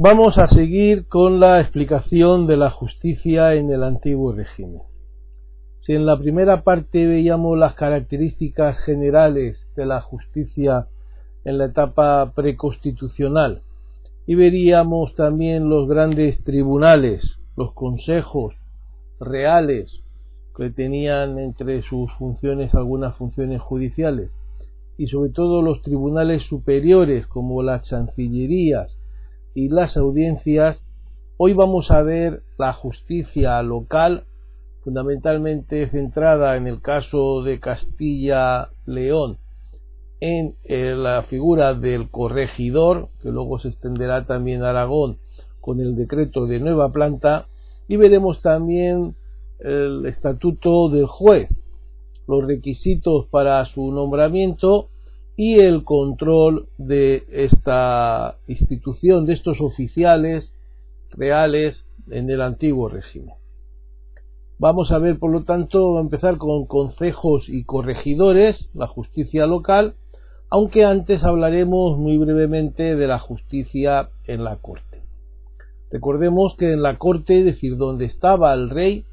Vamos a seguir con la explicación de la justicia en el antiguo régimen. Si en la primera parte veíamos las características generales de la justicia en la etapa preconstitucional y veríamos también los grandes tribunales, los consejos reales que tenían entre sus funciones algunas funciones judiciales y sobre todo los tribunales superiores como las chancillerías y las audiencias, hoy vamos a ver la justicia local, fundamentalmente centrada en el caso de Castilla-León, en eh, la figura del corregidor, que luego se extenderá también a Aragón con el decreto de nueva planta, y veremos también el estatuto del juez, los requisitos para su nombramiento y el control de esta institución, de estos oficiales reales en el antiguo régimen. Vamos a ver, por lo tanto, a empezar con consejos y corregidores, la justicia local, aunque antes hablaremos muy brevemente de la justicia en la corte. Recordemos que en la corte, es decir, donde estaba el rey,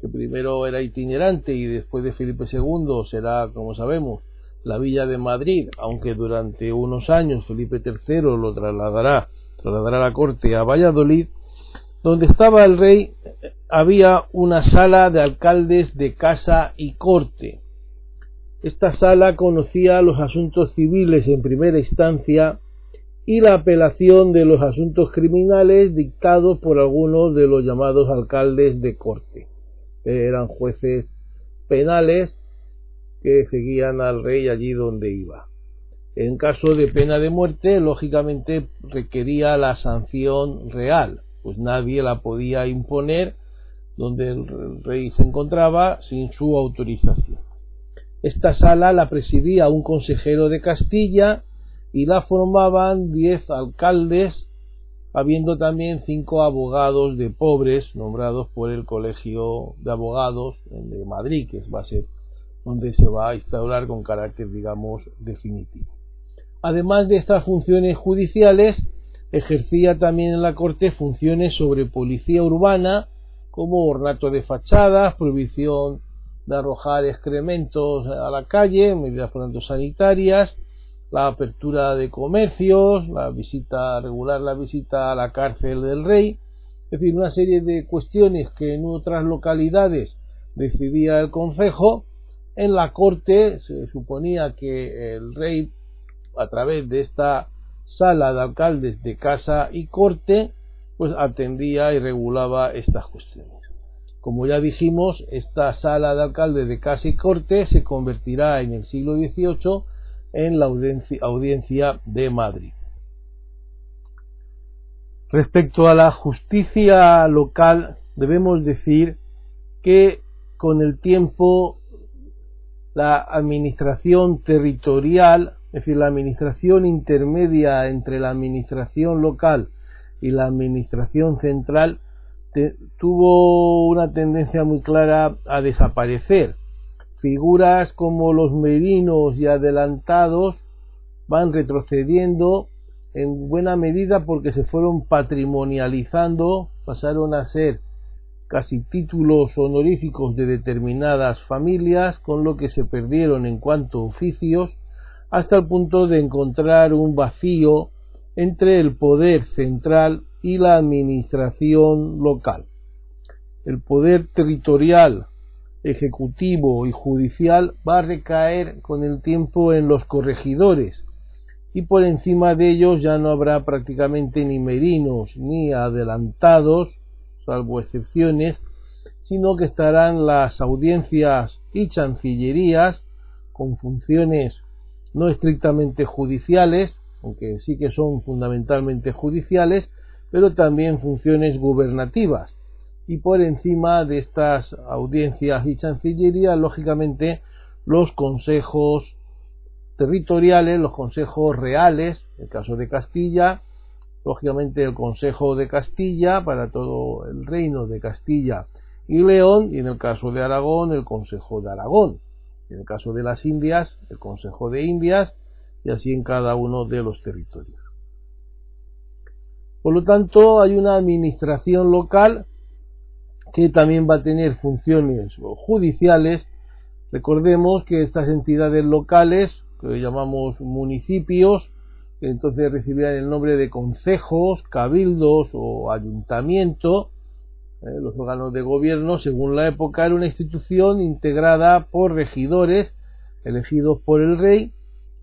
que primero era itinerante y después de Felipe II será, como sabemos, la villa de Madrid, aunque durante unos años Felipe III lo trasladará, trasladará la corte a Valladolid, donde estaba el rey había una sala de alcaldes de casa y corte. Esta sala conocía los asuntos civiles en primera instancia y la apelación de los asuntos criminales dictados por algunos de los llamados alcaldes de corte, eran jueces penales que seguían al rey allí donde iba. En caso de pena de muerte, lógicamente requería la sanción real, pues nadie la podía imponer donde el rey se encontraba sin su autorización. Esta sala la presidía un consejero de Castilla y la formaban diez alcaldes, habiendo también cinco abogados de pobres nombrados por el Colegio de Abogados de Madrid, que va a ser donde se va a instaurar con carácter, digamos, definitivo. Además de estas funciones judiciales, ejercía también en la Corte funciones sobre policía urbana, como ornato de fachadas, prohibición de arrojar excrementos a la calle, medidas por sanitarias, la apertura de comercios, la visita regular, la visita a la cárcel del rey, es decir, una serie de cuestiones que en otras localidades decidía el Consejo en la corte se suponía que el rey, a través de esta sala de alcaldes de casa y corte, pues atendía y regulaba estas cuestiones. Como ya dijimos, esta sala de alcaldes de casa y corte se convertirá en el siglo XVIII en la audiencia, audiencia de Madrid. Respecto a la justicia local, debemos decir que con el tiempo la administración territorial, es decir, la administración intermedia entre la administración local y la administración central, tuvo una tendencia muy clara a desaparecer. Figuras como los merinos y adelantados van retrocediendo en buena medida porque se fueron patrimonializando, pasaron a ser casi títulos honoríficos de determinadas familias, con lo que se perdieron en cuanto oficios, hasta el punto de encontrar un vacío entre el poder central y la administración local. El poder territorial, ejecutivo y judicial va a recaer con el tiempo en los corregidores, y por encima de ellos ya no habrá prácticamente ni merinos ni adelantados, salvo excepciones, sino que estarán las audiencias y chancillerías con funciones no estrictamente judiciales, aunque sí que son fundamentalmente judiciales, pero también funciones gubernativas. Y por encima de estas audiencias y chancillerías, lógicamente, los consejos territoriales, los consejos reales, en el caso de Castilla, lógicamente el Consejo de Castilla para todo el reino de Castilla y León y en el caso de Aragón el Consejo de Aragón en el caso de las Indias el Consejo de Indias y así en cada uno de los territorios. Por lo tanto, hay una administración local que también va a tener funciones judiciales. Recordemos que estas entidades locales, que llamamos municipios, entonces recibían el nombre de consejos, cabildos o ayuntamiento, eh, los órganos de gobierno, según la época, era una institución integrada por regidores elegidos por el rey,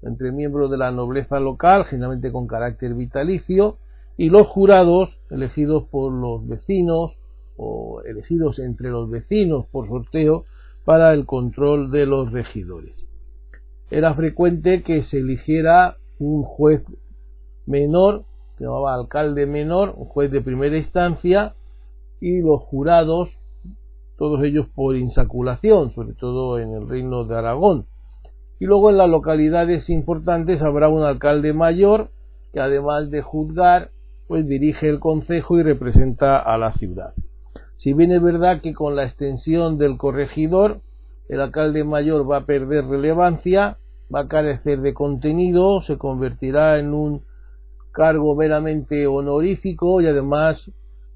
entre miembros de la nobleza local, generalmente con carácter vitalicio, y los jurados elegidos por los vecinos o elegidos entre los vecinos por sorteo para el control de los regidores. Era frecuente que se eligiera un juez menor, que llamaba alcalde menor, un juez de primera instancia, y los jurados, todos ellos por insaculación, sobre todo en el reino de Aragón. Y luego en las localidades importantes habrá un alcalde mayor que además de juzgar, pues dirige el concejo y representa a la ciudad. Si bien es verdad que con la extensión del corregidor, el alcalde mayor va a perder relevancia, va a carecer de contenido, se convertirá en un cargo meramente honorífico y además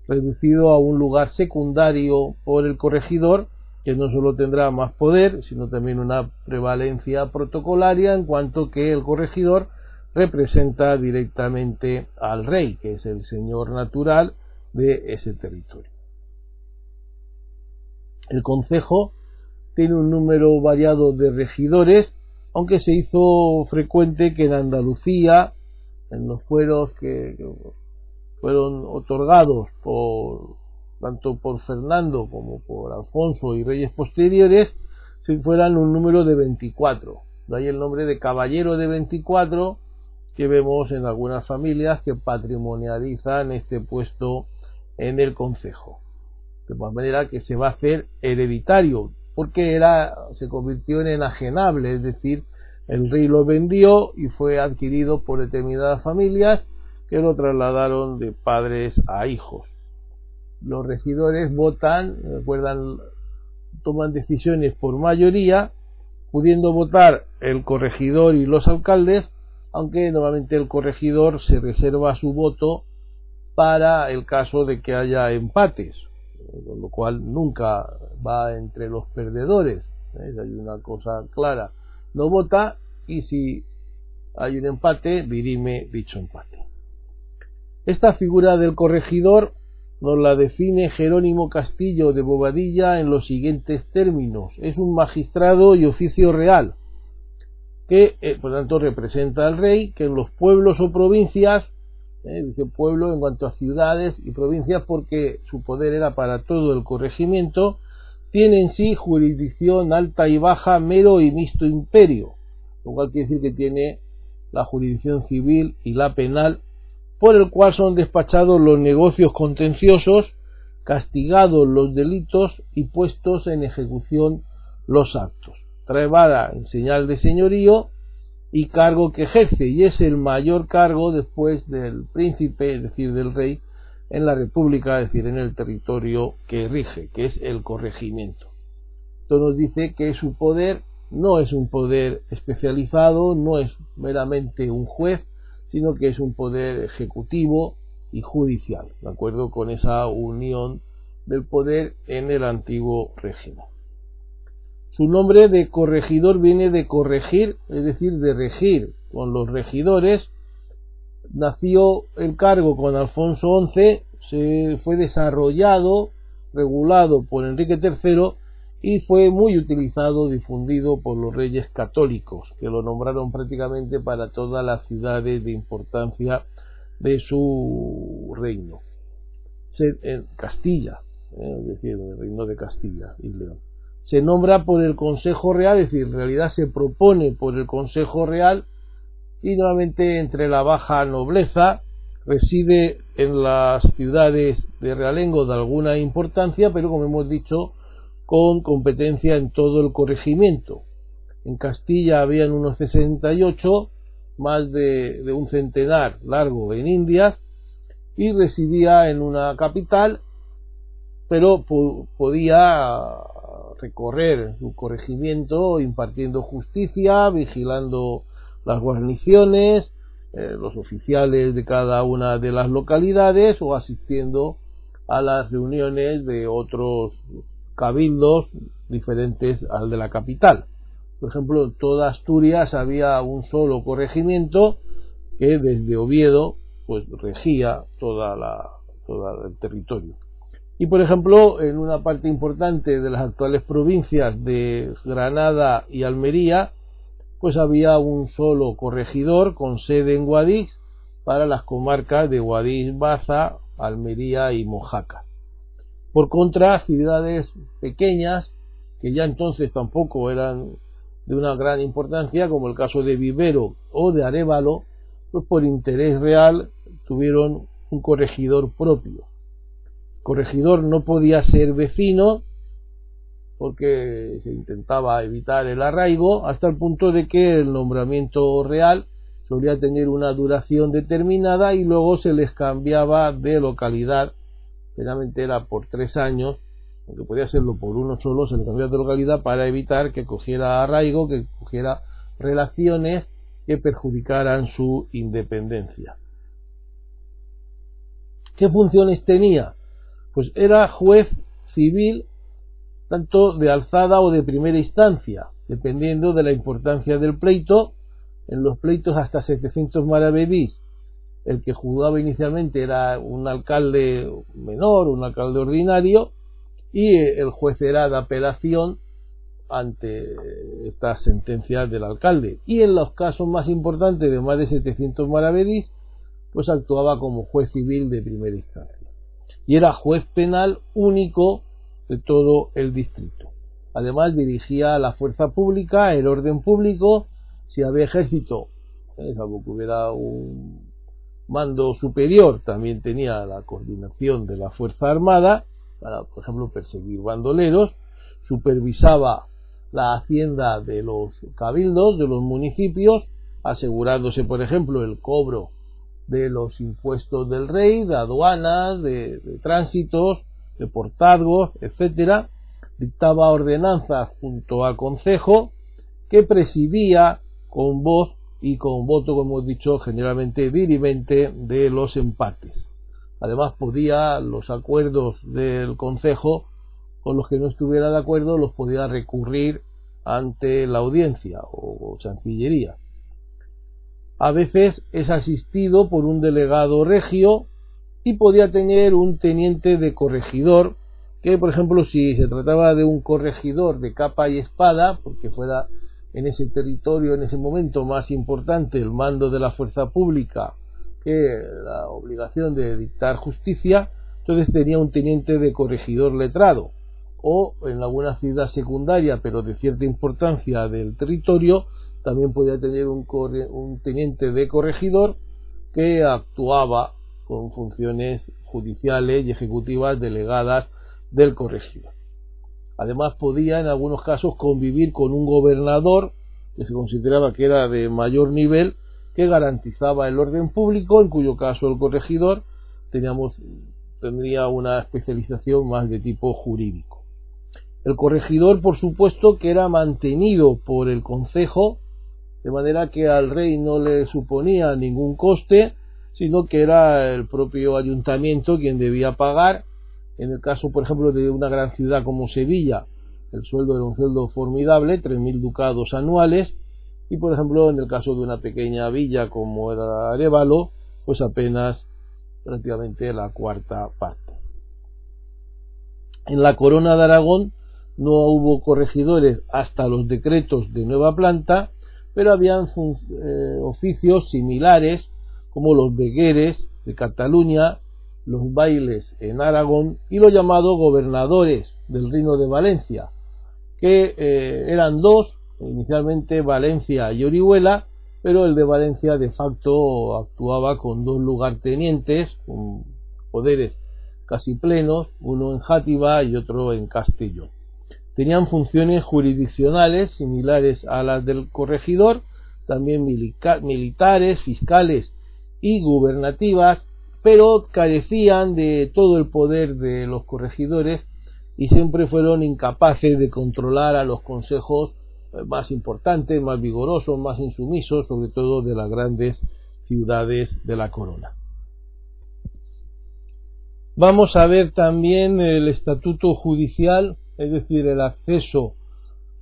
reducido a un lugar secundario por el corregidor, que no solo tendrá más poder, sino también una prevalencia protocolaria en cuanto que el corregidor representa directamente al rey, que es el señor natural de ese territorio. El Consejo tiene un número variado de regidores, aunque se hizo frecuente que en Andalucía, en los fueros que, fueron otorgados por tanto por Fernando como por Alfonso y reyes posteriores, se fueran un número de 24. De ahí el nombre de caballero de 24 que vemos en algunas familias que patrimonializan este puesto en el concejo. De manera que se va a hacer hereditario, porque era, se convirtió en enajenable, es decir, el rey lo vendió y fue adquirido por determinadas familias que lo trasladaron de padres a hijos. Los regidores votan, recuerdan, toman decisiones por mayoría, pudiendo votar el corregidor y los alcaldes, aunque normalmente el corregidor se reserva su voto para el caso de que haya empates, con lo cual nunca va entre los perdedores. Hay una cosa clara no vota y si hay un empate, dirime dicho empate. Esta figura del corregidor nos la define Jerónimo Castillo de Bobadilla en los siguientes términos. Es un magistrado y oficio real, que eh, por tanto representa al rey, que en los pueblos o provincias, eh, pueblo en cuanto a ciudades y provincias porque su poder era para todo el corregimiento, tiene en sí jurisdicción alta y baja, mero y mixto imperio, lo cual quiere decir que tiene la jurisdicción civil y la penal, por el cual son despachados los negocios contenciosos, castigados los delitos y puestos en ejecución los actos. Trae en señal de señorío y cargo que ejerce, y es el mayor cargo después del príncipe, es decir, del rey, en la República, es decir, en el territorio que rige, que es el corregimiento. Esto nos dice que su poder no es un poder especializado, no es meramente un juez, sino que es un poder ejecutivo y judicial, de acuerdo con esa unión del poder en el antiguo régimen. Su nombre de corregidor viene de corregir, es decir, de regir con los regidores nació el cargo con Alfonso XI, se fue desarrollado, regulado por Enrique III y fue muy utilizado, difundido por los reyes católicos, que lo nombraron prácticamente para todas las ciudades de importancia de su reino. en Castilla, eh, es decir, el reino de Castilla y León. Se nombra por el Consejo Real, es decir, en realidad se propone por el Consejo Real y nuevamente entre la baja nobleza reside en las ciudades de realengo de alguna importancia, pero como hemos dicho, con competencia en todo el corregimiento. En Castilla habían unos 68, más de, un centenar largo en Indias, y residía en una capital, pero podía recorrer su corregimiento impartiendo justicia, vigilando las guarniciones, eh, los oficiales de cada una de las localidades o asistiendo a las reuniones de otros cabildos diferentes al de la capital. Por ejemplo, en toda Asturias había un solo corregimiento que desde Oviedo pues regía toda la, todo el territorio. Y por ejemplo, en una parte importante de las actuales provincias de Granada y Almería, pues había un solo corregidor con sede en Guadix para las comarcas de Guadix, Baza, Almería y Mojaca. Por contra, ciudades pequeñas, que ya entonces tampoco eran de una gran importancia, como el caso de Vivero o de Arevalo, pues por interés real tuvieron un corregidor propio. Corregidor no podía ser vecino porque se intentaba evitar el arraigo hasta el punto de que el nombramiento real solía tener una duración determinada y luego se les cambiaba de localidad, generalmente era por tres años, aunque podía serlo por uno solo, se le cambiaba de localidad para evitar que cogiera arraigo, que cogiera relaciones que perjudicaran su independencia. ¿Qué funciones tenía? Pues era juez civil tanto de alzada o de primera instancia, dependiendo de la importancia del pleito. En los pleitos hasta 700 maravedís, el que juzgaba inicialmente era un alcalde menor, un alcalde ordinario, y el juez era de apelación ante estas sentencias del alcalde. Y en los casos más importantes de más de 700 maravedís, pues actuaba como juez civil de primera instancia. Y era juez penal único de todo el distrito. Además dirigía la fuerza pública, el orden público, si había ejército, eh, salvo que hubiera un mando superior, también tenía la coordinación de la fuerza armada para, por ejemplo, perseguir bandoleros, supervisaba la hacienda de los cabildos, de los municipios, asegurándose, por ejemplo, el cobro de los impuestos del rey, de aduanas, de, tránsitos, de portazgos, etcétera, dictaba ordenanzas junto al Consejo que presidía con voz y con voto, como hemos dicho, generalmente dirimente de los empates. Además, podía los acuerdos del Consejo con los que no estuviera de acuerdo los podía recurrir ante la audiencia o chancillería. A veces es asistido por un delegado regio y podía tener un teniente de corregidor que por ejemplo si se trataba de un corregidor de capa y espada porque fuera en ese territorio en ese momento más importante el mando de la fuerza pública que la obligación de dictar justicia entonces tenía un teniente de corregidor letrado o en alguna ciudad secundaria pero de cierta importancia del territorio también podía tener un, un teniente de corregidor que actuaba con funciones judiciales y ejecutivas delegadas del corregidor. Además podía en algunos casos convivir con un gobernador que se consideraba que era de mayor nivel que garantizaba el orden público, en cuyo caso el corregidor teníamos, tendría una especialización más de tipo jurídico. El corregidor, por supuesto, que era mantenido por el Consejo, de manera que al rey no le suponía ningún coste sino que era el propio ayuntamiento quien debía pagar. En el caso, por ejemplo, de una gran ciudad como Sevilla, el sueldo era un sueldo formidable, 3.000 ducados anuales, y por ejemplo, en el caso de una pequeña villa como era Arevalo, pues apenas prácticamente la cuarta parte. En la corona de Aragón no hubo corregidores hasta los decretos de nueva planta, pero habían eh, oficios similares como los vegueres de Cataluña, los bailes en Aragón y los llamados gobernadores del Reino de Valencia, que eh, eran dos, inicialmente Valencia y Orihuela, pero el de Valencia de facto actuaba con dos lugartenientes, con poderes casi plenos, uno en Játiva y otro en Castellón. Tenían funciones jurisdiccionales similares a las del corregidor, también militares, fiscales y gubernativas, pero carecían de todo el poder de los corregidores y siempre fueron incapaces de controlar a los consejos más importantes, más vigorosos, más insumisos, sobre todo de las grandes ciudades de la corona. Vamos a ver también el estatuto judicial, es decir, el acceso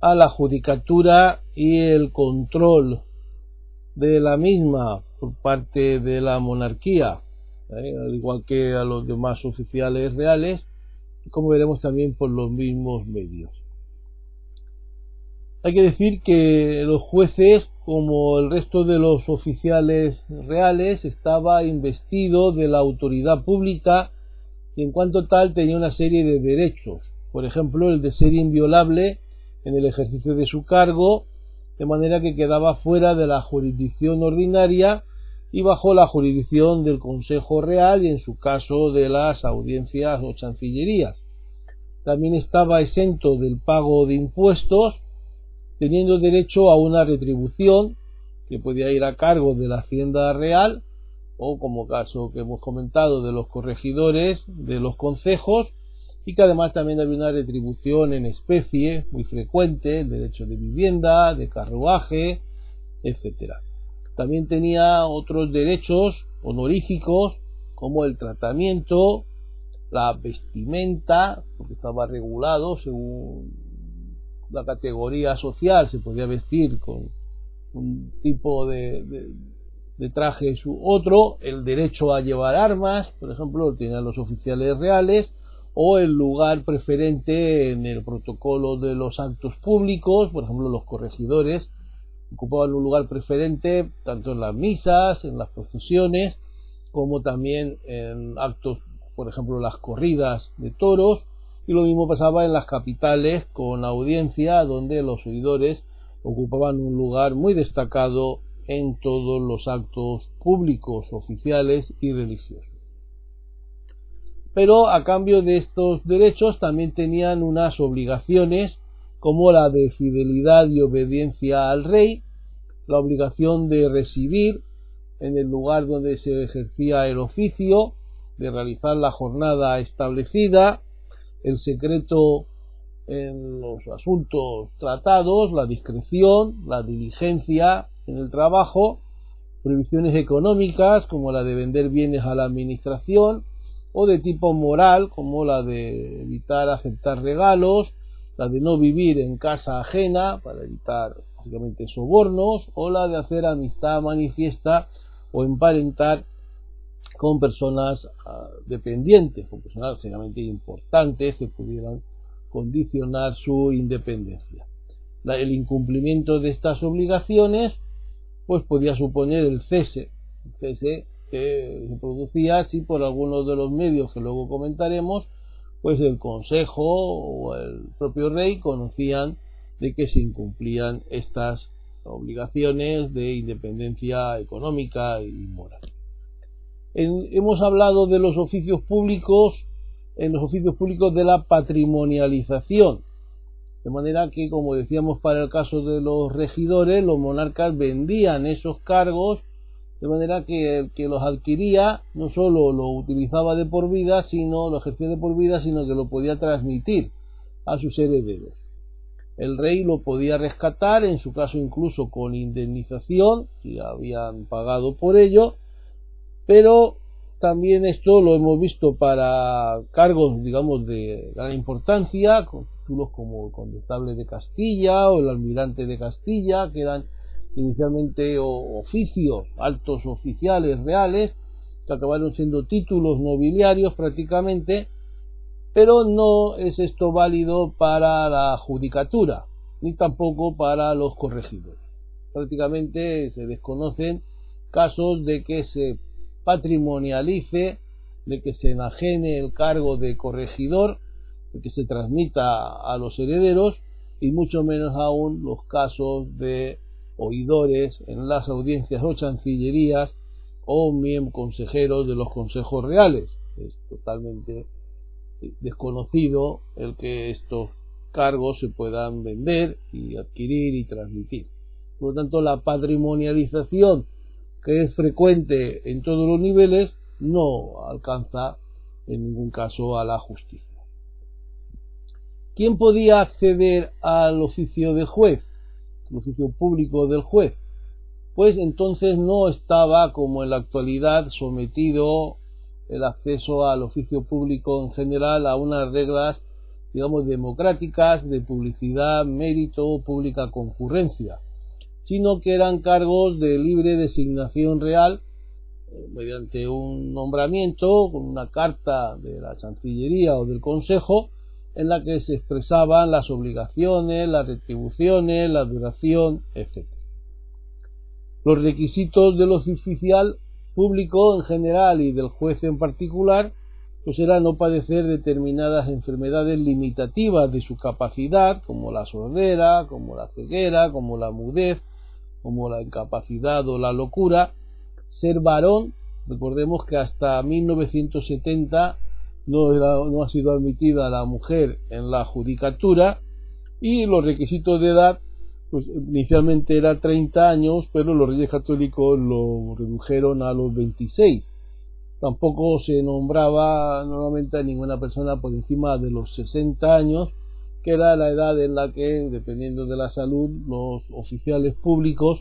a la judicatura y el control de la misma por parte de la monarquía, ¿eh? al igual que a los demás oficiales reales, como veremos también por los mismos medios. Hay que decir que los jueces, como el resto de los oficiales reales, estaba investido de la autoridad pública y en cuanto tal tenía una serie de derechos, por ejemplo el de ser inviolable en el ejercicio de su cargo, de manera que quedaba fuera de la jurisdicción ordinaria y bajo la jurisdicción del Consejo Real y en su caso de las audiencias o chancillerías. También estaba exento del pago de impuestos, teniendo derecho a una retribución que podía ir a cargo de la Hacienda Real o como caso que hemos comentado de los corregidores de los concejos y que además también había una retribución en especie muy frecuente, el derecho de vivienda, de carruaje, etcétera. También tenía otros derechos honoríficos como el tratamiento, la vestimenta, porque estaba regulado según la categoría social, se podía vestir con un tipo de, de, traje u otro, el derecho a llevar armas, por ejemplo, lo tenían los oficiales reales, o el lugar preferente en el protocolo de los actos públicos, por ejemplo los corregidores ocupaban un lugar preferente tanto en las misas, en las procesiones, como también en actos, por ejemplo las corridas de toros, y lo mismo pasaba en las capitales con audiencia donde los oidores ocupaban un lugar muy destacado en todos los actos públicos, oficiales y religiosos pero a cambio de estos derechos también tenían unas obligaciones como la de fidelidad y obediencia al rey, la obligación de residir en el lugar donde se ejercía el oficio, de realizar la jornada establecida, el secreto en los asuntos tratados, la discreción, la diligencia en el trabajo, prohibiciones económicas como la de vender bienes a la administración, o de tipo moral, como la de evitar aceptar regalos, la de no vivir en casa ajena para evitar básicamente sobornos, o la de hacer amistad manifiesta o emparentar con personas ah, dependientes, con personas seriamente importantes que pudieran condicionar su independencia. el incumplimiento de estas obligaciones pues podía suponer el cese que se producía si por algunos de los medios que luego comentaremos, pues el Consejo o el propio rey conocían de que se incumplían estas obligaciones de independencia económica y moral. hemos hablado de los oficios públicos, en los oficios públicos de la patrimonialización, de manera que, como decíamos para el caso de los regidores, los monarcas vendían esos cargos de manera que el que los adquiría no solo lo utilizaba de por vida, sino lo ejercía de por vida, sino que lo podía transmitir a sus herederos. El rey lo podía rescatar, en su caso incluso con indemnización, si habían pagado por ello, pero también esto lo hemos visto para cargos, digamos, de gran importancia, títulos como el condestable de Castilla o el almirante de Castilla, que eran inicialmente oficios, altos oficiales reales, que acabaron siendo títulos nobiliarios prácticamente, pero no es esto válido para la judicatura, ni tampoco para los corregidores. Prácticamente se desconocen casos de que se patrimonialice, de que se enajene el cargo de corregidor, de que se transmita a los herederos, y mucho menos aún los casos de oidores en las audiencias o chancillerías o miembros consejeros de los consejos reales. Es totalmente desconocido el que estos cargos se puedan vender y adquirir y transmitir. Por lo tanto, la patrimonialización que es frecuente en todos los niveles no alcanza en ningún caso a la justicia. ¿Quién podía acceder al oficio de juez? El oficio público del juez, pues entonces no estaba como en la actualidad sometido el acceso al oficio público en general a unas reglas digamos democráticas de publicidad, mérito, pública concurrencia, sino que eran cargos de libre designación real eh, mediante un nombramiento con una carta de la Chancillería o del Consejo en la que se expresaban las obligaciones, las retribuciones, la duración, etc. Los requisitos del oficial público en general y del juez en particular pues era no padecer determinadas enfermedades limitativas de su capacidad, como la sordera, como la ceguera, como la mudez, como la incapacidad o la locura, ser varón, recordemos que hasta 1970 no, no ha sido admitida la mujer en la judicatura y los requisitos de edad pues inicialmente era 30 años, pero los reyes católicos lo redujeron a los 26. Tampoco se nombraba normalmente a ninguna persona por encima de los 60 años, que era la edad en la que, dependiendo de la salud, los oficiales públicos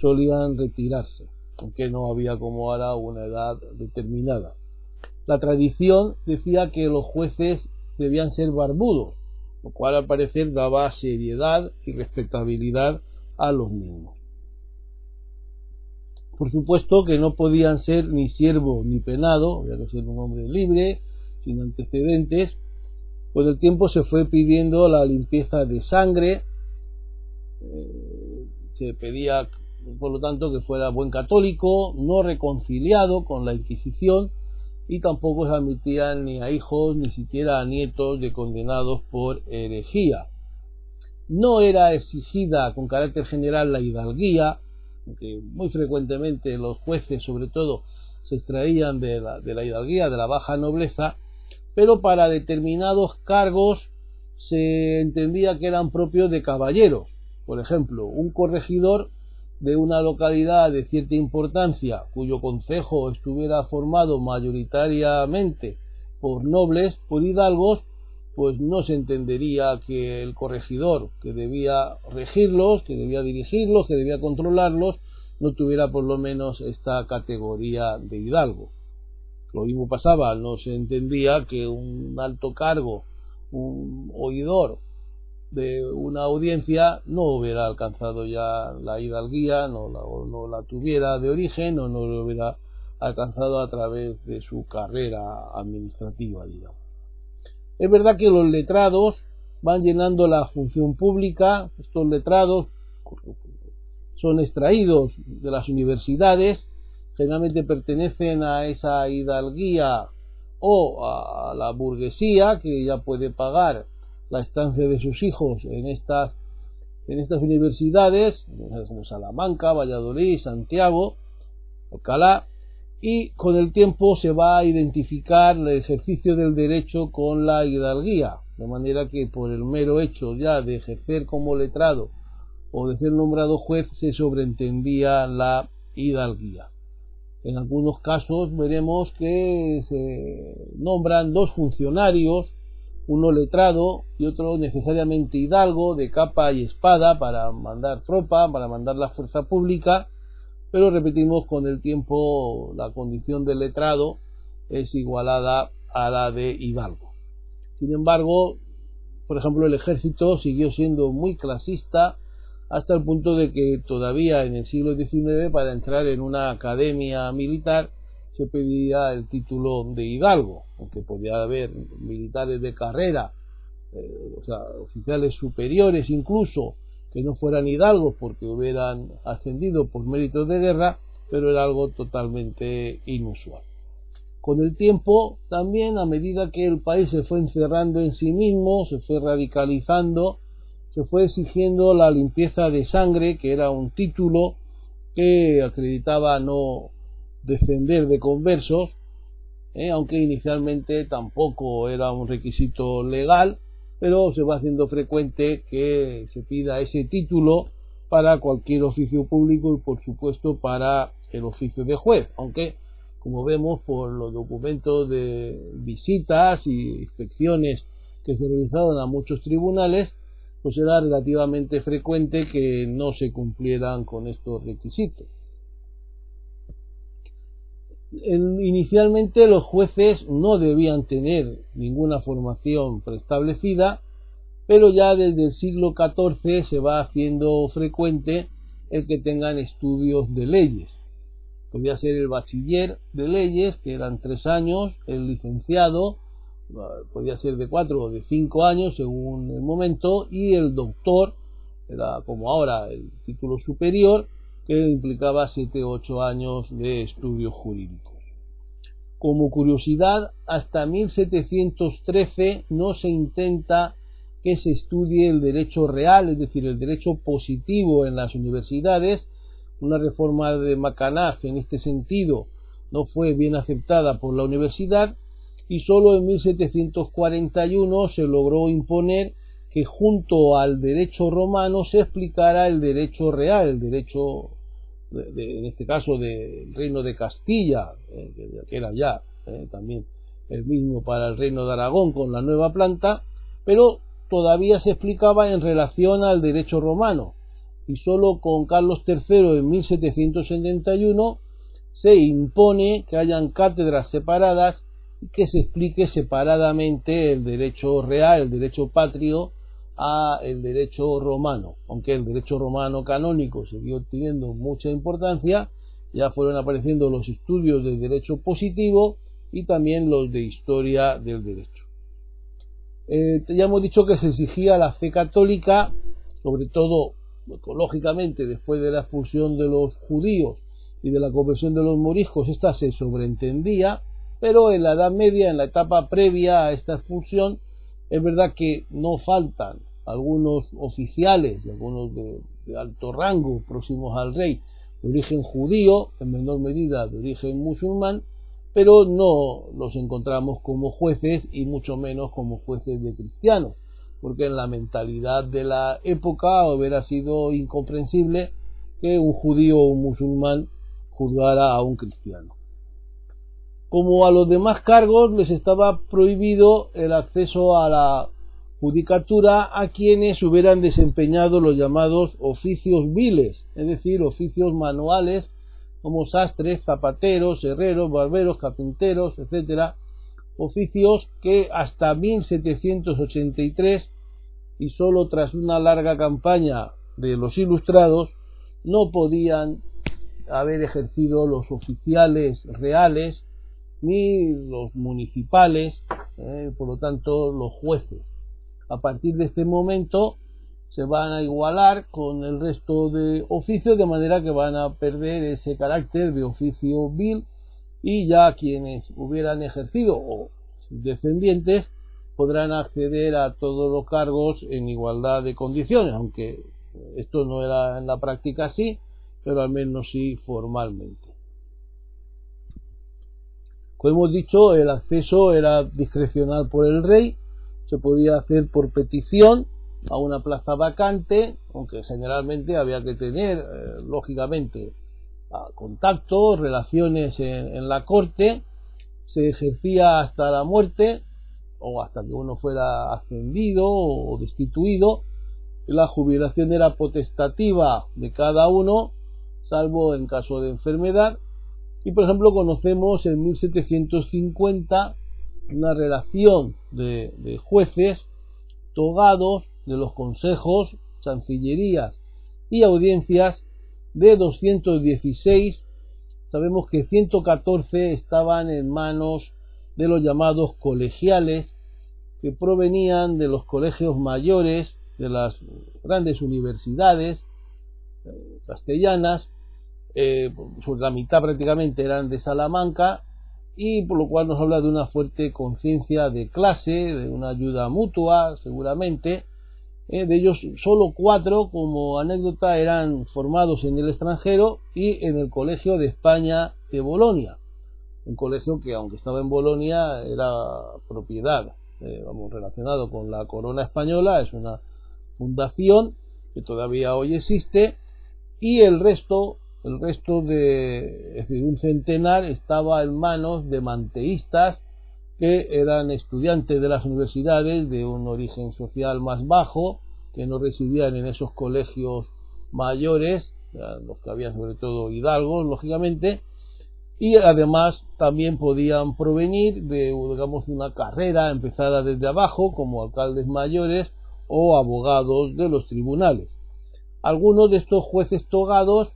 solían retirarse, aunque no había como ahora una edad determinada. La tradición decía que los jueces debían ser barbudos, lo cual al parecer daba seriedad y respetabilidad a los mismos. Por supuesto que no podían ser ni siervo ni penado, había que ser un hombre libre, sin antecedentes. Con el tiempo se fue pidiendo la limpieza de sangre, eh, se pedía por lo tanto que fuera buen católico, no reconciliado con la Inquisición, y tampoco se admitían ni a hijos ni siquiera a nietos de condenados por herejía. No era exigida con carácter general la hidalguía, que muy frecuentemente los jueces sobre todo se extraían de la, de la hidalguía, de la baja nobleza, pero para determinados cargos se entendía que eran propios de caballeros. Por ejemplo, un corregidor de una localidad de cierta importancia cuyo concejo estuviera formado mayoritariamente por nobles, por hidalgos, pues no se entendería que el corregidor que debía regirlos, que debía dirigirlos, que debía controlarlos, no tuviera por lo menos esta categoría de hidalgo. Lo mismo pasaba, no se entendía que un alto cargo, un oidor de una audiencia no hubiera alcanzado ya la hidalguía, no la, no la tuviera de origen o no lo hubiera alcanzado a través de su carrera administrativa, digamos. Es verdad que los letrados van llenando la función pública, estos letrados son extraídos de las universidades, generalmente pertenecen a esa hidalguía o a la burguesía que ya puede pagar la estancia de sus hijos en estas, en estas universidades, como Salamanca, Valladolid, Santiago, Alcalá, y con el tiempo se va a identificar el ejercicio del derecho con la hidalguía, de manera que por el mero hecho ya de ejercer como letrado o de ser nombrado juez se sobreentendía la hidalguía. En algunos casos veremos que se nombran dos funcionarios uno letrado y otro necesariamente hidalgo de capa y espada para mandar tropa, para mandar la fuerza pública, pero repetimos con el tiempo la condición de letrado es igualada a la de hidalgo. Sin embargo, por ejemplo, el ejército siguió siendo muy clasista hasta el punto de que todavía en el siglo XIX para entrar en una academia militar se pedía el título de hidalgo, aunque podía haber militares de carrera, eh, o sea, oficiales superiores incluso, que no fueran hidalgos porque hubieran ascendido por méritos de guerra, pero era algo totalmente inusual. Con el tiempo, también a medida que el país se fue encerrando en sí mismo, se fue radicalizando, se fue exigiendo la limpieza de sangre, que era un título que acreditaba no defender de conversos, eh, aunque inicialmente tampoco era un requisito legal, pero se va haciendo frecuente que se pida ese título para cualquier oficio público y por supuesto para el oficio de juez, aunque como vemos por los documentos de visitas y inspecciones que se realizaron a muchos tribunales, pues era relativamente frecuente que no se cumplieran con estos requisitos. Inicialmente los jueces no debían tener ninguna formación preestablecida, pero ya desde el siglo XIV se va haciendo frecuente el que tengan estudios de leyes. Podía ser el bachiller de leyes, que eran tres años, el licenciado, podía ser de cuatro o de cinco años según el momento, y el doctor, era como ahora el título superior, que implicaba siete o ocho años de estudios jurídicos. Como curiosidad, hasta 1713 no se intenta que se estudie el derecho real, es decir, el derecho positivo en las universidades. Una reforma de Macanaz en este sentido no fue bien aceptada por la universidad y solo en 1741 se logró imponer que junto al derecho romano se explicara el derecho real, el derecho, en este caso, del reino de Castilla, eh, que era ya eh, también el mismo para el reino de Aragón con la nueva planta, pero todavía se explicaba en relación al derecho romano. Y solo con Carlos III en 1771 se impone que hayan cátedras separadas y que se explique separadamente el derecho real, el derecho patrio a el derecho romano, aunque el derecho romano canónico siguió teniendo mucha importancia, ya fueron apareciendo los estudios del derecho positivo y también los de historia del derecho. Eh, ya hemos dicho que se exigía la fe católica, sobre todo ecológicamente después de la expulsión de los judíos y de la conversión de los moriscos, esta se sobreentendía, pero en la Edad Media, en la etapa previa a esta expulsión, es verdad que no faltan algunos oficiales, algunos de, de alto rango próximos al rey, de origen judío, en menor medida de origen musulmán, pero no los encontramos como jueces y mucho menos como jueces de cristianos, porque en la mentalidad de la época hubiera sido incomprensible que un judío o un musulmán juzgara a un cristiano. Como a los demás cargos les estaba prohibido el acceso a la judicatura a quienes hubieran desempeñado los llamados oficios viles, es decir, oficios manuales como sastres, zapateros, herreros, barberos, carpinteros, etcétera, oficios que hasta 1783 y solo tras una larga campaña de los ilustrados no podían haber ejercido los oficiales reales ni los municipales, eh, por lo tanto los jueces. A partir de este momento se van a igualar con el resto de oficios de manera que van a perder ese carácter de oficio vil y ya quienes hubieran ejercido o descendientes podrán acceder a todos los cargos en igualdad de condiciones, aunque esto no era en la práctica así, pero al menos sí formalmente. Como hemos dicho, el acceso era discrecional por el rey, se podía hacer por petición a una plaza vacante, aunque generalmente había que tener, eh, lógicamente, contactos, relaciones en, la corte, se ejercía hasta la muerte o hasta que uno fuera ascendido o destituido. La jubilación era potestativa de cada uno, salvo en caso de enfermedad. Y por ejemplo conocemos en 1750 una relación de jueces togados de los consejos, chancillerías y audiencias de 216, sabemos que 114 estaban en manos de los llamados colegiales, que provenían de los colegios mayores de las grandes universidades eh, castellanas, eh, la mitad prácticamente eran de Salamanca, y por lo cual nos habla de una fuerte conciencia de clase, de una ayuda mutua, seguramente, eh, de ellos solo cuatro, como anécdota, eran formados en el extranjero y en el Colegio de España de Bolonia. Un colegio que, aunque estaba en Bolonia, era propiedad, eh, vamos, relacionado con la corona española, es una fundación que todavía hoy existe. Y el resto, el resto de, un centenar estaba en manos de manteístas que eran estudiantes de las universidades de un origen social más bajo que no residían en esos colegios mayores, los que había sobre todo hidalgos, lógicamente, y además también podían provenir de digamos una carrera empezada desde abajo como alcaldes mayores o abogados de los tribunales. Algunos de estos jueces togados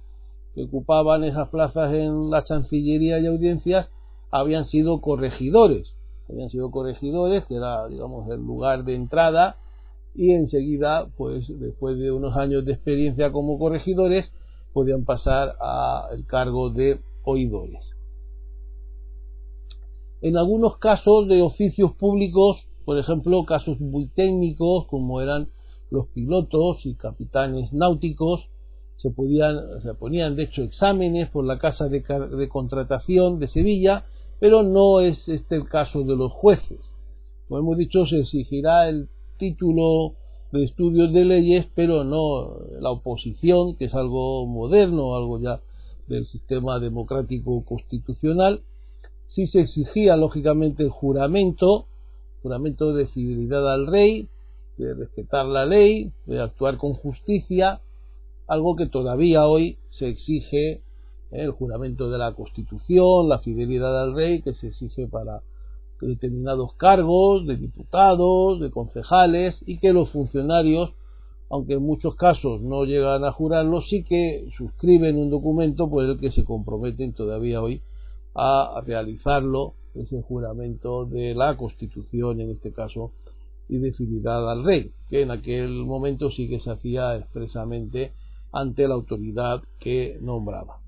que ocupaban esas plazas en la Chancillería y audiencias habían sido corregidores, habían sido corregidores, que era digamos el lugar de entrada y enseguida, pues después de unos años de experiencia como corregidores, podían pasar al cargo de oidores. En algunos casos de oficios públicos, por ejemplo, casos muy técnicos como eran los pilotos y capitanes náuticos, se, podían, ponían de hecho exámenes por la Casa de, de Contratación de Sevilla, pero no es este el caso de los jueces. Como hemos dicho, se exigirá el título de estudios de leyes, pero no la oposición, que es algo moderno, algo ya del sistema democrático constitucional. Sí se exigía, lógicamente, el juramento, juramento de fidelidad al rey, de respetar la ley, de actuar con justicia, algo que todavía hoy se exige, ¿eh? el juramento de la Constitución, la fidelidad al rey, que se exige para determinados cargos de diputados, de concejales y que los funcionarios, aunque en muchos casos no llegan a jurarlo, sí que suscriben un documento por el que se comprometen todavía hoy a realizarlo, ese juramento de la Constitución en este caso y de fidelidad al rey, que en aquel momento sí que se hacía expresamente ante la autoridad que nombraba.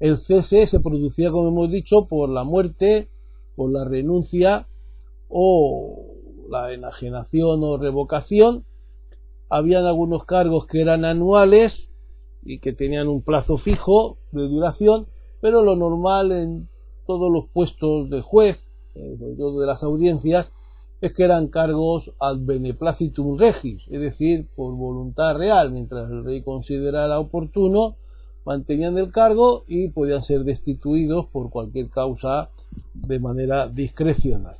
El cese se producía, como hemos dicho, por la muerte por la renuncia o la enajenación o revocación. Habían algunos cargos que eran anuales y que tenían un plazo fijo de duración, pero lo normal en todos los puestos de juez, sobre todo de las audiencias, es que eran cargos ad beneplacitum regis, es decir, por voluntad real, mientras el rey considerara oportuno, mantenían el cargo y podían ser destituidos por cualquier causa de manera discrecional.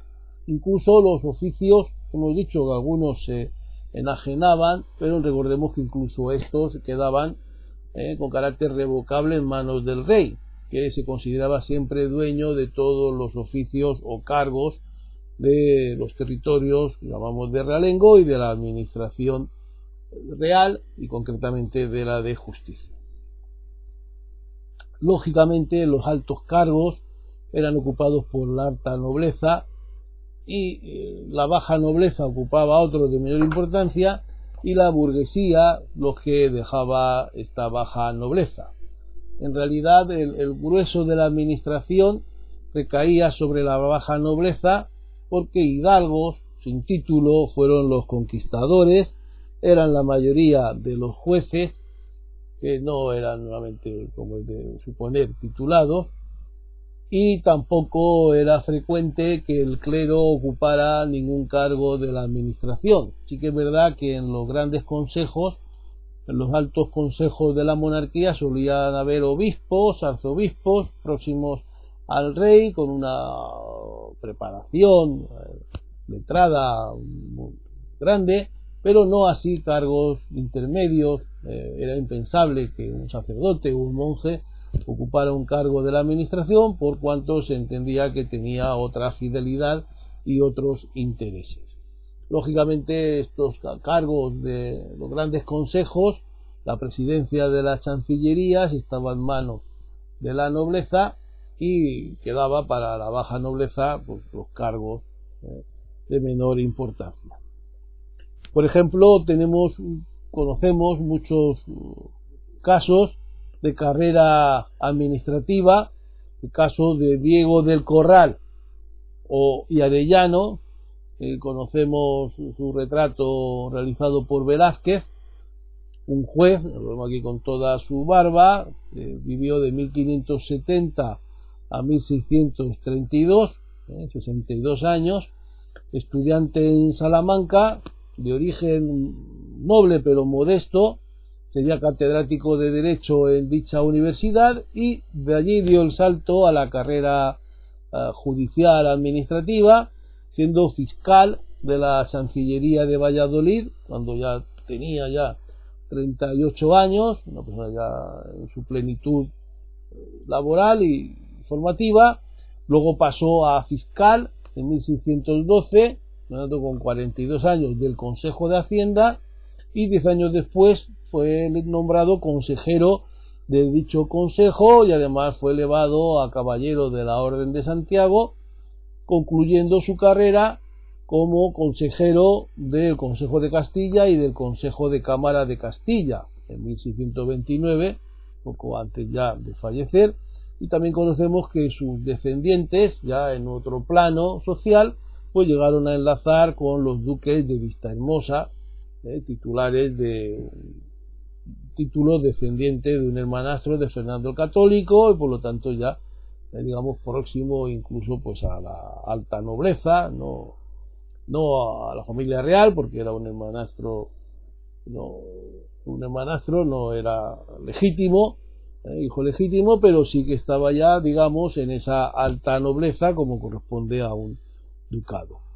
Incluso los oficios, hemos dicho que algunos se enajenaban, pero recordemos que incluso estos quedaban eh, con carácter revocable en manos del rey, que se consideraba siempre dueño de todos los oficios o cargos de los territorios, llamamos de realengo, y de la administración real y concretamente de la de justicia. Lógicamente, los altos cargos eran ocupados por la alta nobleza y eh, la baja nobleza ocupaba otros de menor importancia y la burguesía lo que dejaba esta baja nobleza. En realidad el, el grueso de la administración recaía sobre la baja nobleza porque hidalgos sin título fueron los conquistadores, eran la mayoría de los jueces que no eran nuevamente, como es de suponer, titulados, y tampoco era frecuente que el clero ocupara ningún cargo de la administración. Sí que es verdad que en los grandes consejos, en los altos consejos de la monarquía solían haber obispos, arzobispos próximos al rey con una preparación eh, letrada grande, pero no así cargos intermedios. Eh, era impensable que un sacerdote o un monje ocupara un cargo de la administración por cuanto se entendía que tenía otra fidelidad y otros intereses. Lógicamente estos cargos de los grandes consejos, la presidencia de las chancillerías estaba en manos de la nobleza y quedaba para la baja nobleza pues, los cargos eh, de menor importancia. Por ejemplo, tenemos conocemos muchos casos de carrera administrativa, el caso de Diego del Corral o, y Arellano, conocemos su retrato realizado por Velázquez, un juez, lo vemos aquí con toda su barba, vivió de 1570 a 1632, 62 años, estudiante en Salamanca, de origen noble pero modesto, sería catedrático de Derecho en dicha universidad y de allí dio el salto a la carrera eh, judicial administrativa, siendo fiscal de la Chancillería de Valladolid, cuando ya tenía ya 38 años, una persona ya en su plenitud laboral y formativa, luego pasó a fiscal en 1612, con 42 años del Consejo de Hacienda, y 10 años después fue nombrado consejero de dicho consejo y además fue elevado a caballero de la Orden de Santiago, concluyendo su carrera como consejero del Consejo de Castilla y del Consejo de Cámara de Castilla en 1629, poco antes ya de fallecer, y también conocemos que sus descendientes, ya en otro plano social, pues llegaron a enlazar con los duques de Vistahermosa, eh, titulares de título descendiente de un hermanastro de Fernando el Católico y por lo tanto ya eh, digamos próximo incluso pues a la alta nobleza no no a la familia real porque era un hermanastro no un hermanastro no era legítimo eh, hijo legítimo pero sí que estaba ya digamos en esa alta nobleza como corresponde a un ducado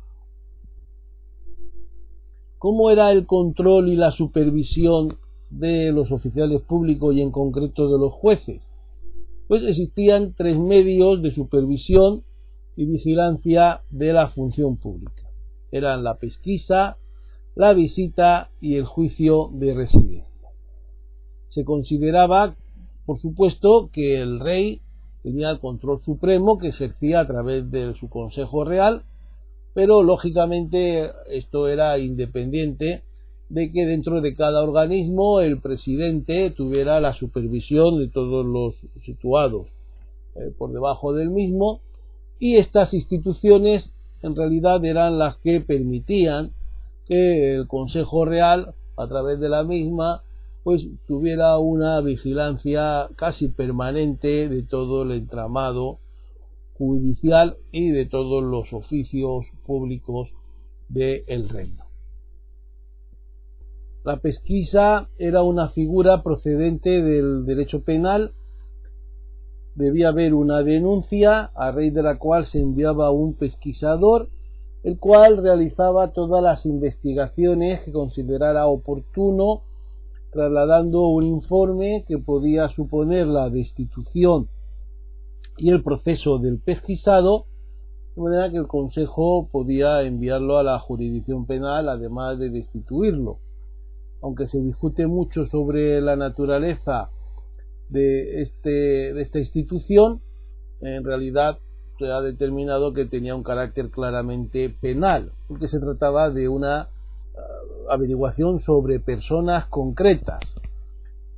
¿Cómo era el control y la supervisión de los oficiales públicos y en concreto de los jueces? Pues existían tres medios de supervisión y vigilancia de la función pública. Eran la pesquisa, la visita y el juicio de residencia. Se consideraba, por supuesto, que el rey tenía el control supremo que ejercía a través de su Consejo Real, pero lógicamente esto era independiente de que dentro de cada organismo el presidente tuviera la supervisión de todos los situados eh, por debajo del mismo y estas instituciones en realidad eran las que permitían que el Consejo Real a través de la misma pues tuviera una vigilancia casi permanente de todo el entramado judicial y de todos los oficios públicos del reino. La pesquisa era una figura procedente del derecho penal. Debía haber una denuncia a raíz de la cual se enviaba un pesquisador, el cual realizaba todas las investigaciones que considerara oportuno, trasladando un informe que podía suponer la destitución y el proceso del pesquisado, de manera que el Consejo podía enviarlo a la jurisdicción penal, además de destituirlo. Aunque se discute mucho sobre la naturaleza de, este, de esta institución, en realidad se ha determinado que tenía un carácter claramente penal, porque se trataba de una averiguación sobre personas concretas.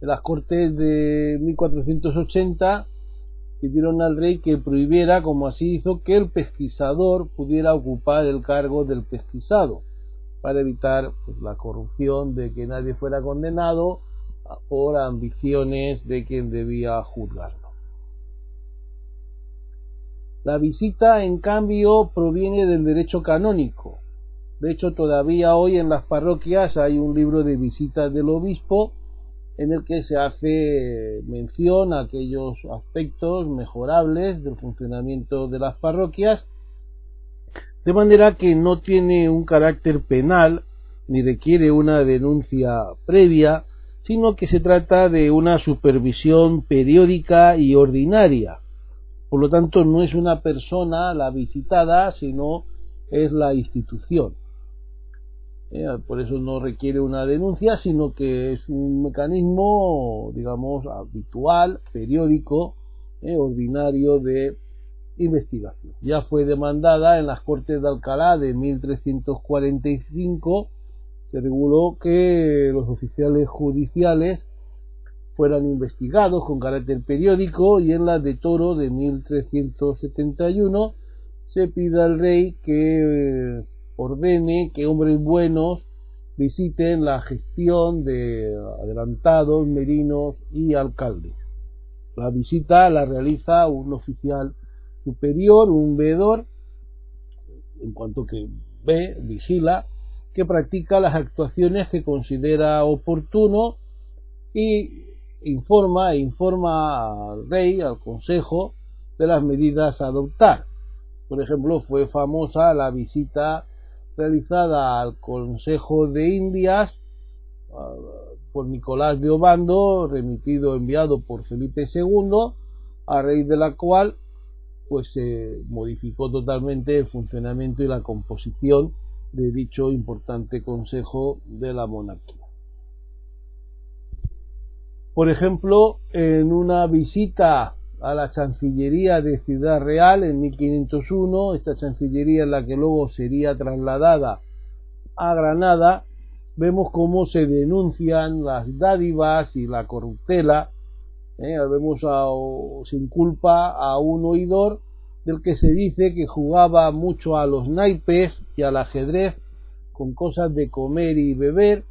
las Cortes de 1480 pidieron al rey que prohibiera, como así hizo, que el pesquisador pudiera ocupar el cargo del pesquisado para evitar pues, la corrupción de que nadie fuera condenado por ambiciones de quien debía juzgarlo. La visita, en cambio, proviene del derecho canónico. De hecho, todavía hoy en las parroquias hay un libro de visitas del obispo en el que se hace mención a aquellos aspectos mejorables del funcionamiento de las parroquias de manera que no tiene un carácter penal ni requiere una denuncia previa, sino que se trata de una supervisión periódica y ordinaria. Por lo tanto, no es una persona la visitada, sino es la institución. Eh, por eso no requiere una denuncia, sino que es un mecanismo, digamos, habitual, periódico, eh, ordinario de investigación. Ya fue demandada en las Cortes de Alcalá de 1345. Se reguló que los oficiales judiciales fueran investigados con carácter periódico y en la de Toro de 1371 se pide al rey que ordene que hombres buenos visiten la gestión de adelantados, merinos y alcaldes. La visita la realiza un oficial superior, un veedor, en cuanto que ve, vigila, que practica las actuaciones que considera oportuno y informa e informa al rey, al consejo, de las medidas a adoptar. Por ejemplo, fue famosa la visita realizada al Consejo de Indias por Nicolás de Obando, remitido, enviado por Felipe II, a raíz de la cual pues se modificó totalmente el funcionamiento y la composición de dicho importante Consejo de la Monarquía. Por ejemplo, en una visita a la Chancillería de Ciudad Real en 1501, esta Chancillería en la que luego sería trasladada a Granada, vemos cómo se denuncian las dádivas y la corruptela. ¿eh? Vemos a, se inculpa a un oidor del que se dice que jugaba mucho a los naipes y al ajedrez con cosas de comer y beber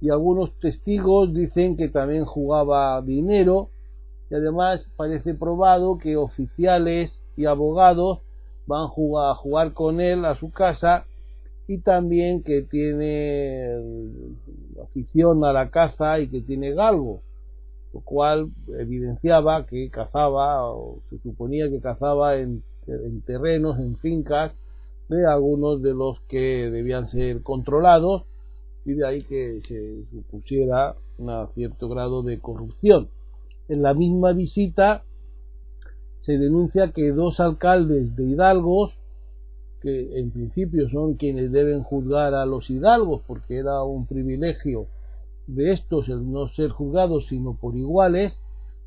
y algunos testigos dicen que también jugaba dinero y además parece probado que oficiales y abogados van a jugar con él a su casa y también que tiene afición a la caza y que tiene galgo, lo cual evidenciaba que cazaba o se suponía que cazaba en, en terrenos, en fincas de algunos de los que debían ser controlados y de ahí que se supusiera un cierto grado de corrupción. En la misma visita se denuncia que dos alcaldes de hidalgos, que en principio son quienes deben juzgar a los hidalgos, porque era un privilegio de estos el no ser juzgados sino por iguales,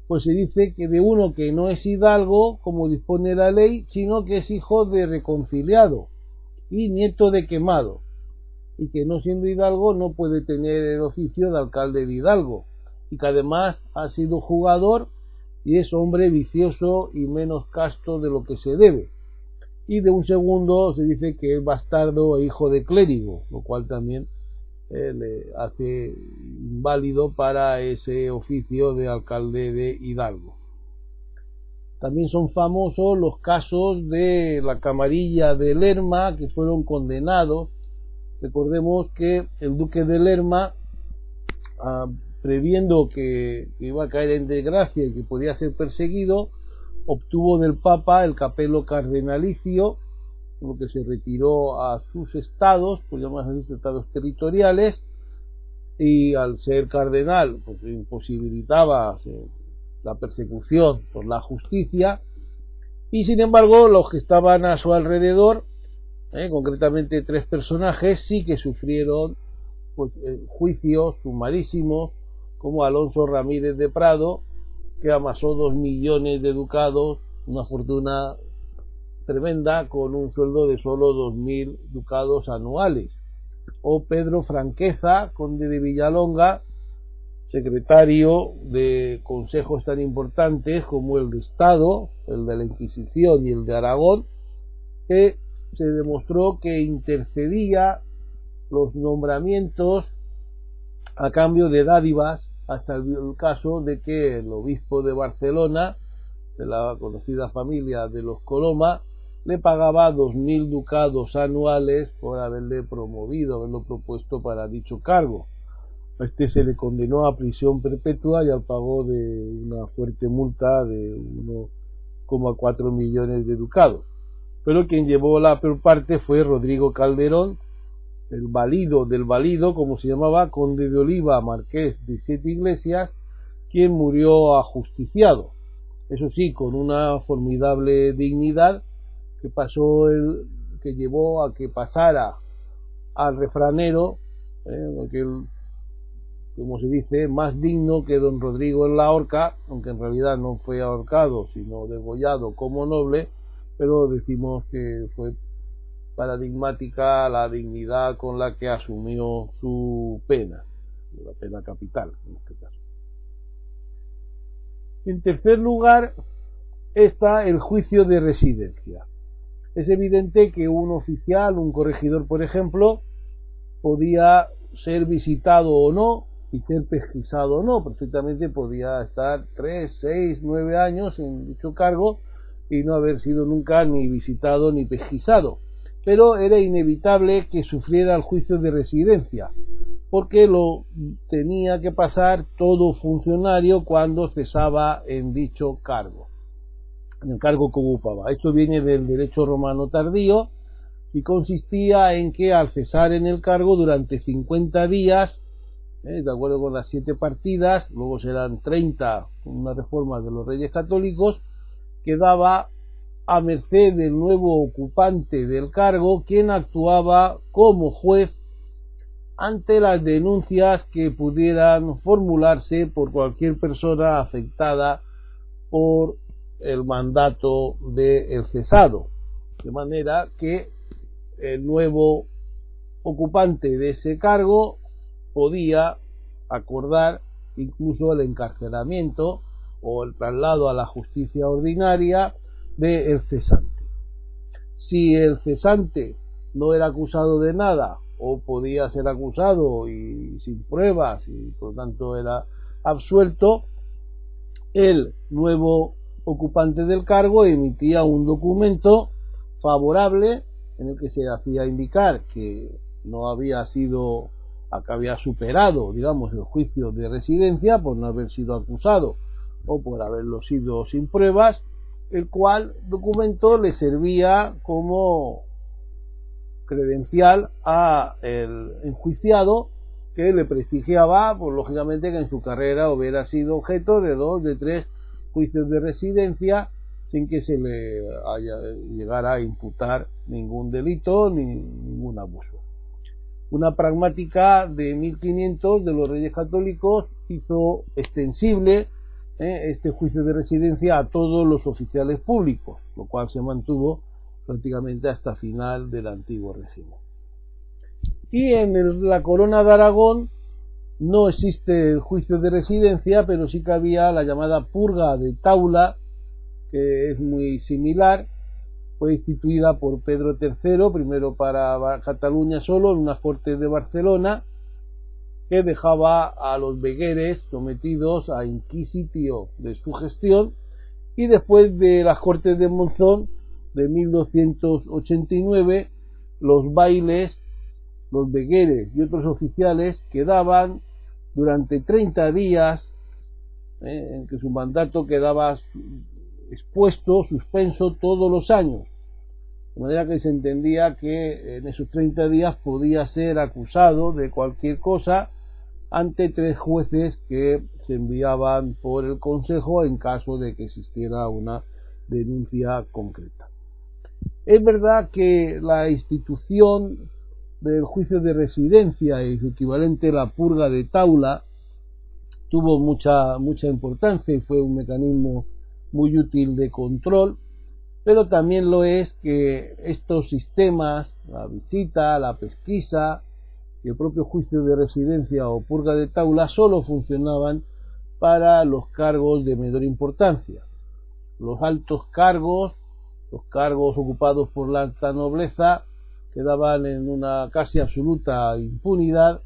pues se dice que de uno que no es hidalgo, como dispone la ley, sino que es hijo de reconciliado y nieto de quemado, y que no siendo hidalgo no puede tener el oficio de alcalde de hidalgo, y que además ha sido jugador y es hombre vicioso y menos casto de lo que se debe. Y de un segundo se dice que es bastardo e hijo de clérigo, lo cual también eh, le hace válido para ese oficio de alcalde de Hidalgo. También son famosos los casos de la camarilla de Lerma que fueron condenados. Recordemos que el duque de Lerma, ah, previendo que, iba a caer en desgracia y que podía ser perseguido, obtuvo del Papa el capelo cardenalicio, lo que se retiró a sus estados, llamarse así, estados territoriales, y al ser cardenal, pues imposibilitaba la persecución por la justicia. Y sin embargo los que estaban a su alrededor, eh, concretamente tres personajes, sí que sufrieron pues, eh, juicios sumarísimos como Alonso Ramírez de Prado, que amasó dos millones de ducados, una fortuna tremenda con un sueldo de solo dos mil ducados anuales. O Pedro Franqueza, conde de Villalonga, secretario de consejos tan importantes como el de Estado, el de la Inquisición y el de Aragón, que se demostró que intercedía los nombramientos a cambio de dádivas hasta el caso de que el obispo de Barcelona, de la conocida familia de los Coloma, le pagaba dos mil ducados anuales por haberle promovido, haberlo propuesto para dicho cargo. A este se le condenó a prisión perpetua y al pago de una fuerte multa de 1,4 millones de ducados. Pero quien llevó la peor parte fue Rodrigo Calderón, el valido del valido, como se llamaba, conde de Oliva, marqués de Siete Iglesias, quien murió ajusticiado. Eso sí, con una formidable dignidad que pasó el, que llevó a que pasara al refranero, eh, como se dice, más digno que don Rodrigo en la horca, aunque en realidad no fue ahorcado, sino degollado como noble, pero decimos que fue paradigmática la dignidad con la que asumió su pena, la pena capital en este caso. En tercer lugar está el juicio de residencia. Es evidente que un oficial, un corregidor, por ejemplo, podía ser visitado o no y ser pesquisado o no. Perfectamente podía estar tres, seis, nueve años en dicho cargo y no haber sido nunca ni visitado ni pesquisado. Pero era inevitable que sufriera el juicio de residencia, porque lo tenía que pasar todo funcionario cuando cesaba en dicho cargo, en el cargo que ocupaba. Esto viene del derecho romano tardío, y consistía en que al cesar en el cargo durante 50 días, ¿eh? de acuerdo con las siete partidas, luego serán 30 con una reforma de los reyes católicos, quedaba a merced del nuevo ocupante del cargo, quien actuaba como juez ante las denuncias que pudieran formularse por cualquier persona afectada por el mandato del cesado. De manera que el nuevo ocupante de ese cargo podía acordar incluso el encarcelamiento o el traslado a la justicia ordinaria del cesante. Si el cesante no era acusado de nada o podía ser acusado y sin pruebas y por lo tanto era absuelto, el nuevo ocupante del cargo emitía un documento favorable en el que se hacía indicar que no había sido que había superado, digamos, el juicio de residencia por no haber sido acusado o por haberlo sido sin pruebas, el cual documento le servía como credencial a el enjuiciado que le prestigiaba, pues lógicamente que en su carrera hubiera sido objeto de dos, de tres juicios de residencia sin que se le haya llegara a imputar ningún delito ni ningún abuso. Una pragmática de 1500 de los Reyes Católicos hizo extensible eh, este juicio de residencia a todos los oficiales públicos, lo cual se mantuvo prácticamente hasta final del antiguo régimen. Y en la corona de Aragón no existe el juicio de residencia, pero sí que había la llamada purga de Taula, que es muy similar, fue instituida por Pedro III, primero para Cataluña solo, en una corte de Barcelona, que dejaba a los vegueres sometidos a inquisitio de su gestión, y después de las cortes de Monzón de 1289, los bailes, los vegueres y otros oficiales quedaban durante 30 días eh, en que su mandato quedaba expuesto, suspenso todos los años. De manera que se entendía que en esos 30 días podía ser acusado de cualquier cosa ante tres jueces que se enviaban por el Consejo en caso de que existiera una denuncia concreta. Es verdad que la institución del juicio de residencia y su equivalente la purga de taula tuvo mucha mucha importancia y fue un mecanismo muy útil de control, pero también lo es que estos sistemas, la visita, la pesquisa y el propio juicio de residencia o purga de taula solo funcionaban para los cargos de menor importancia. Los altos cargos, los cargos ocupados por la alta nobleza, quedaban en una casi absoluta impunidad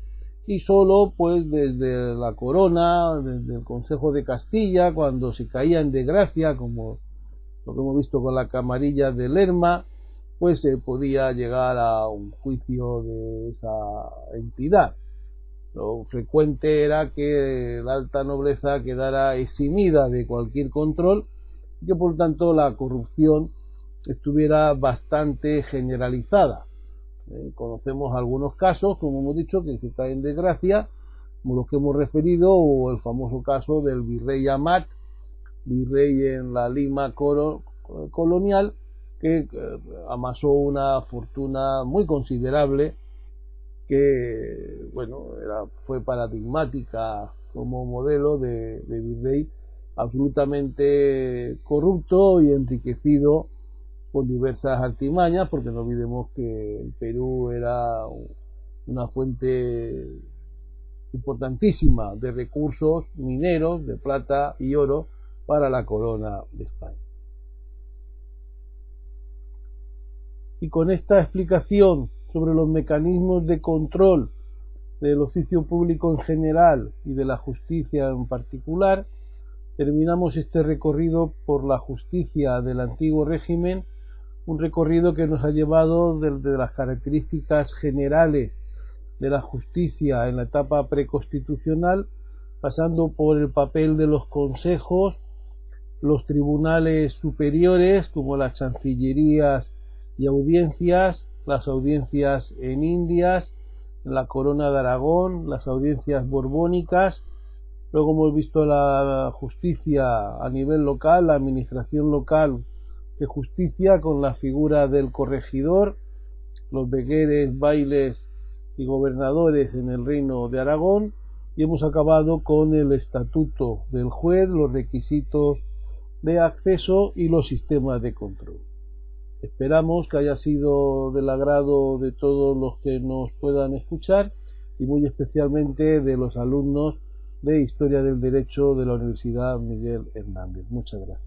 y solo pues desde la corona, desde el Consejo de Castilla, cuando se caía en desgracia, como lo que hemos visto con la camarilla de Lerma, pues se podía llegar a un juicio de esa entidad. Lo frecuente era que la alta nobleza quedara eximida de cualquier control y que por tanto la corrupción estuviera bastante generalizada. Eh, conocemos algunos casos, como hemos dicho, que se caen en desgracia, como los que hemos referido, o el famoso caso del virrey Amat, virrey en la Lima colonial, que eh, amasó una fortuna muy considerable que bueno era, fue paradigmática como modelo de, de virrey absolutamente corrupto y enriquecido con diversas artimañas, porque no olvidemos que el Perú era una fuente importantísima de recursos mineros, de plata y oro para la corona de España. Y con esta explicación sobre los mecanismos de control del oficio público en general y de la justicia en particular, terminamos este recorrido por la justicia del antiguo régimen un recorrido que nos ha llevado desde las características generales de la justicia en la etapa preconstitucional, pasando por el papel de los consejos, los tribunales superiores como las chancillerías y audiencias, las audiencias en Indias, la Corona de Aragón, las audiencias borbónicas, luego hemos visto la justicia a nivel local, la administración local de justicia con la figura del corregidor, los begueres, bailes y gobernadores en el reino de Aragón y hemos acabado con el estatuto del juez, los requisitos de acceso y los sistemas de control. Esperamos que haya sido del agrado de todos los que nos puedan escuchar y muy especialmente de los alumnos de Historia del Derecho de la Universidad Miguel Hernández. Muchas gracias.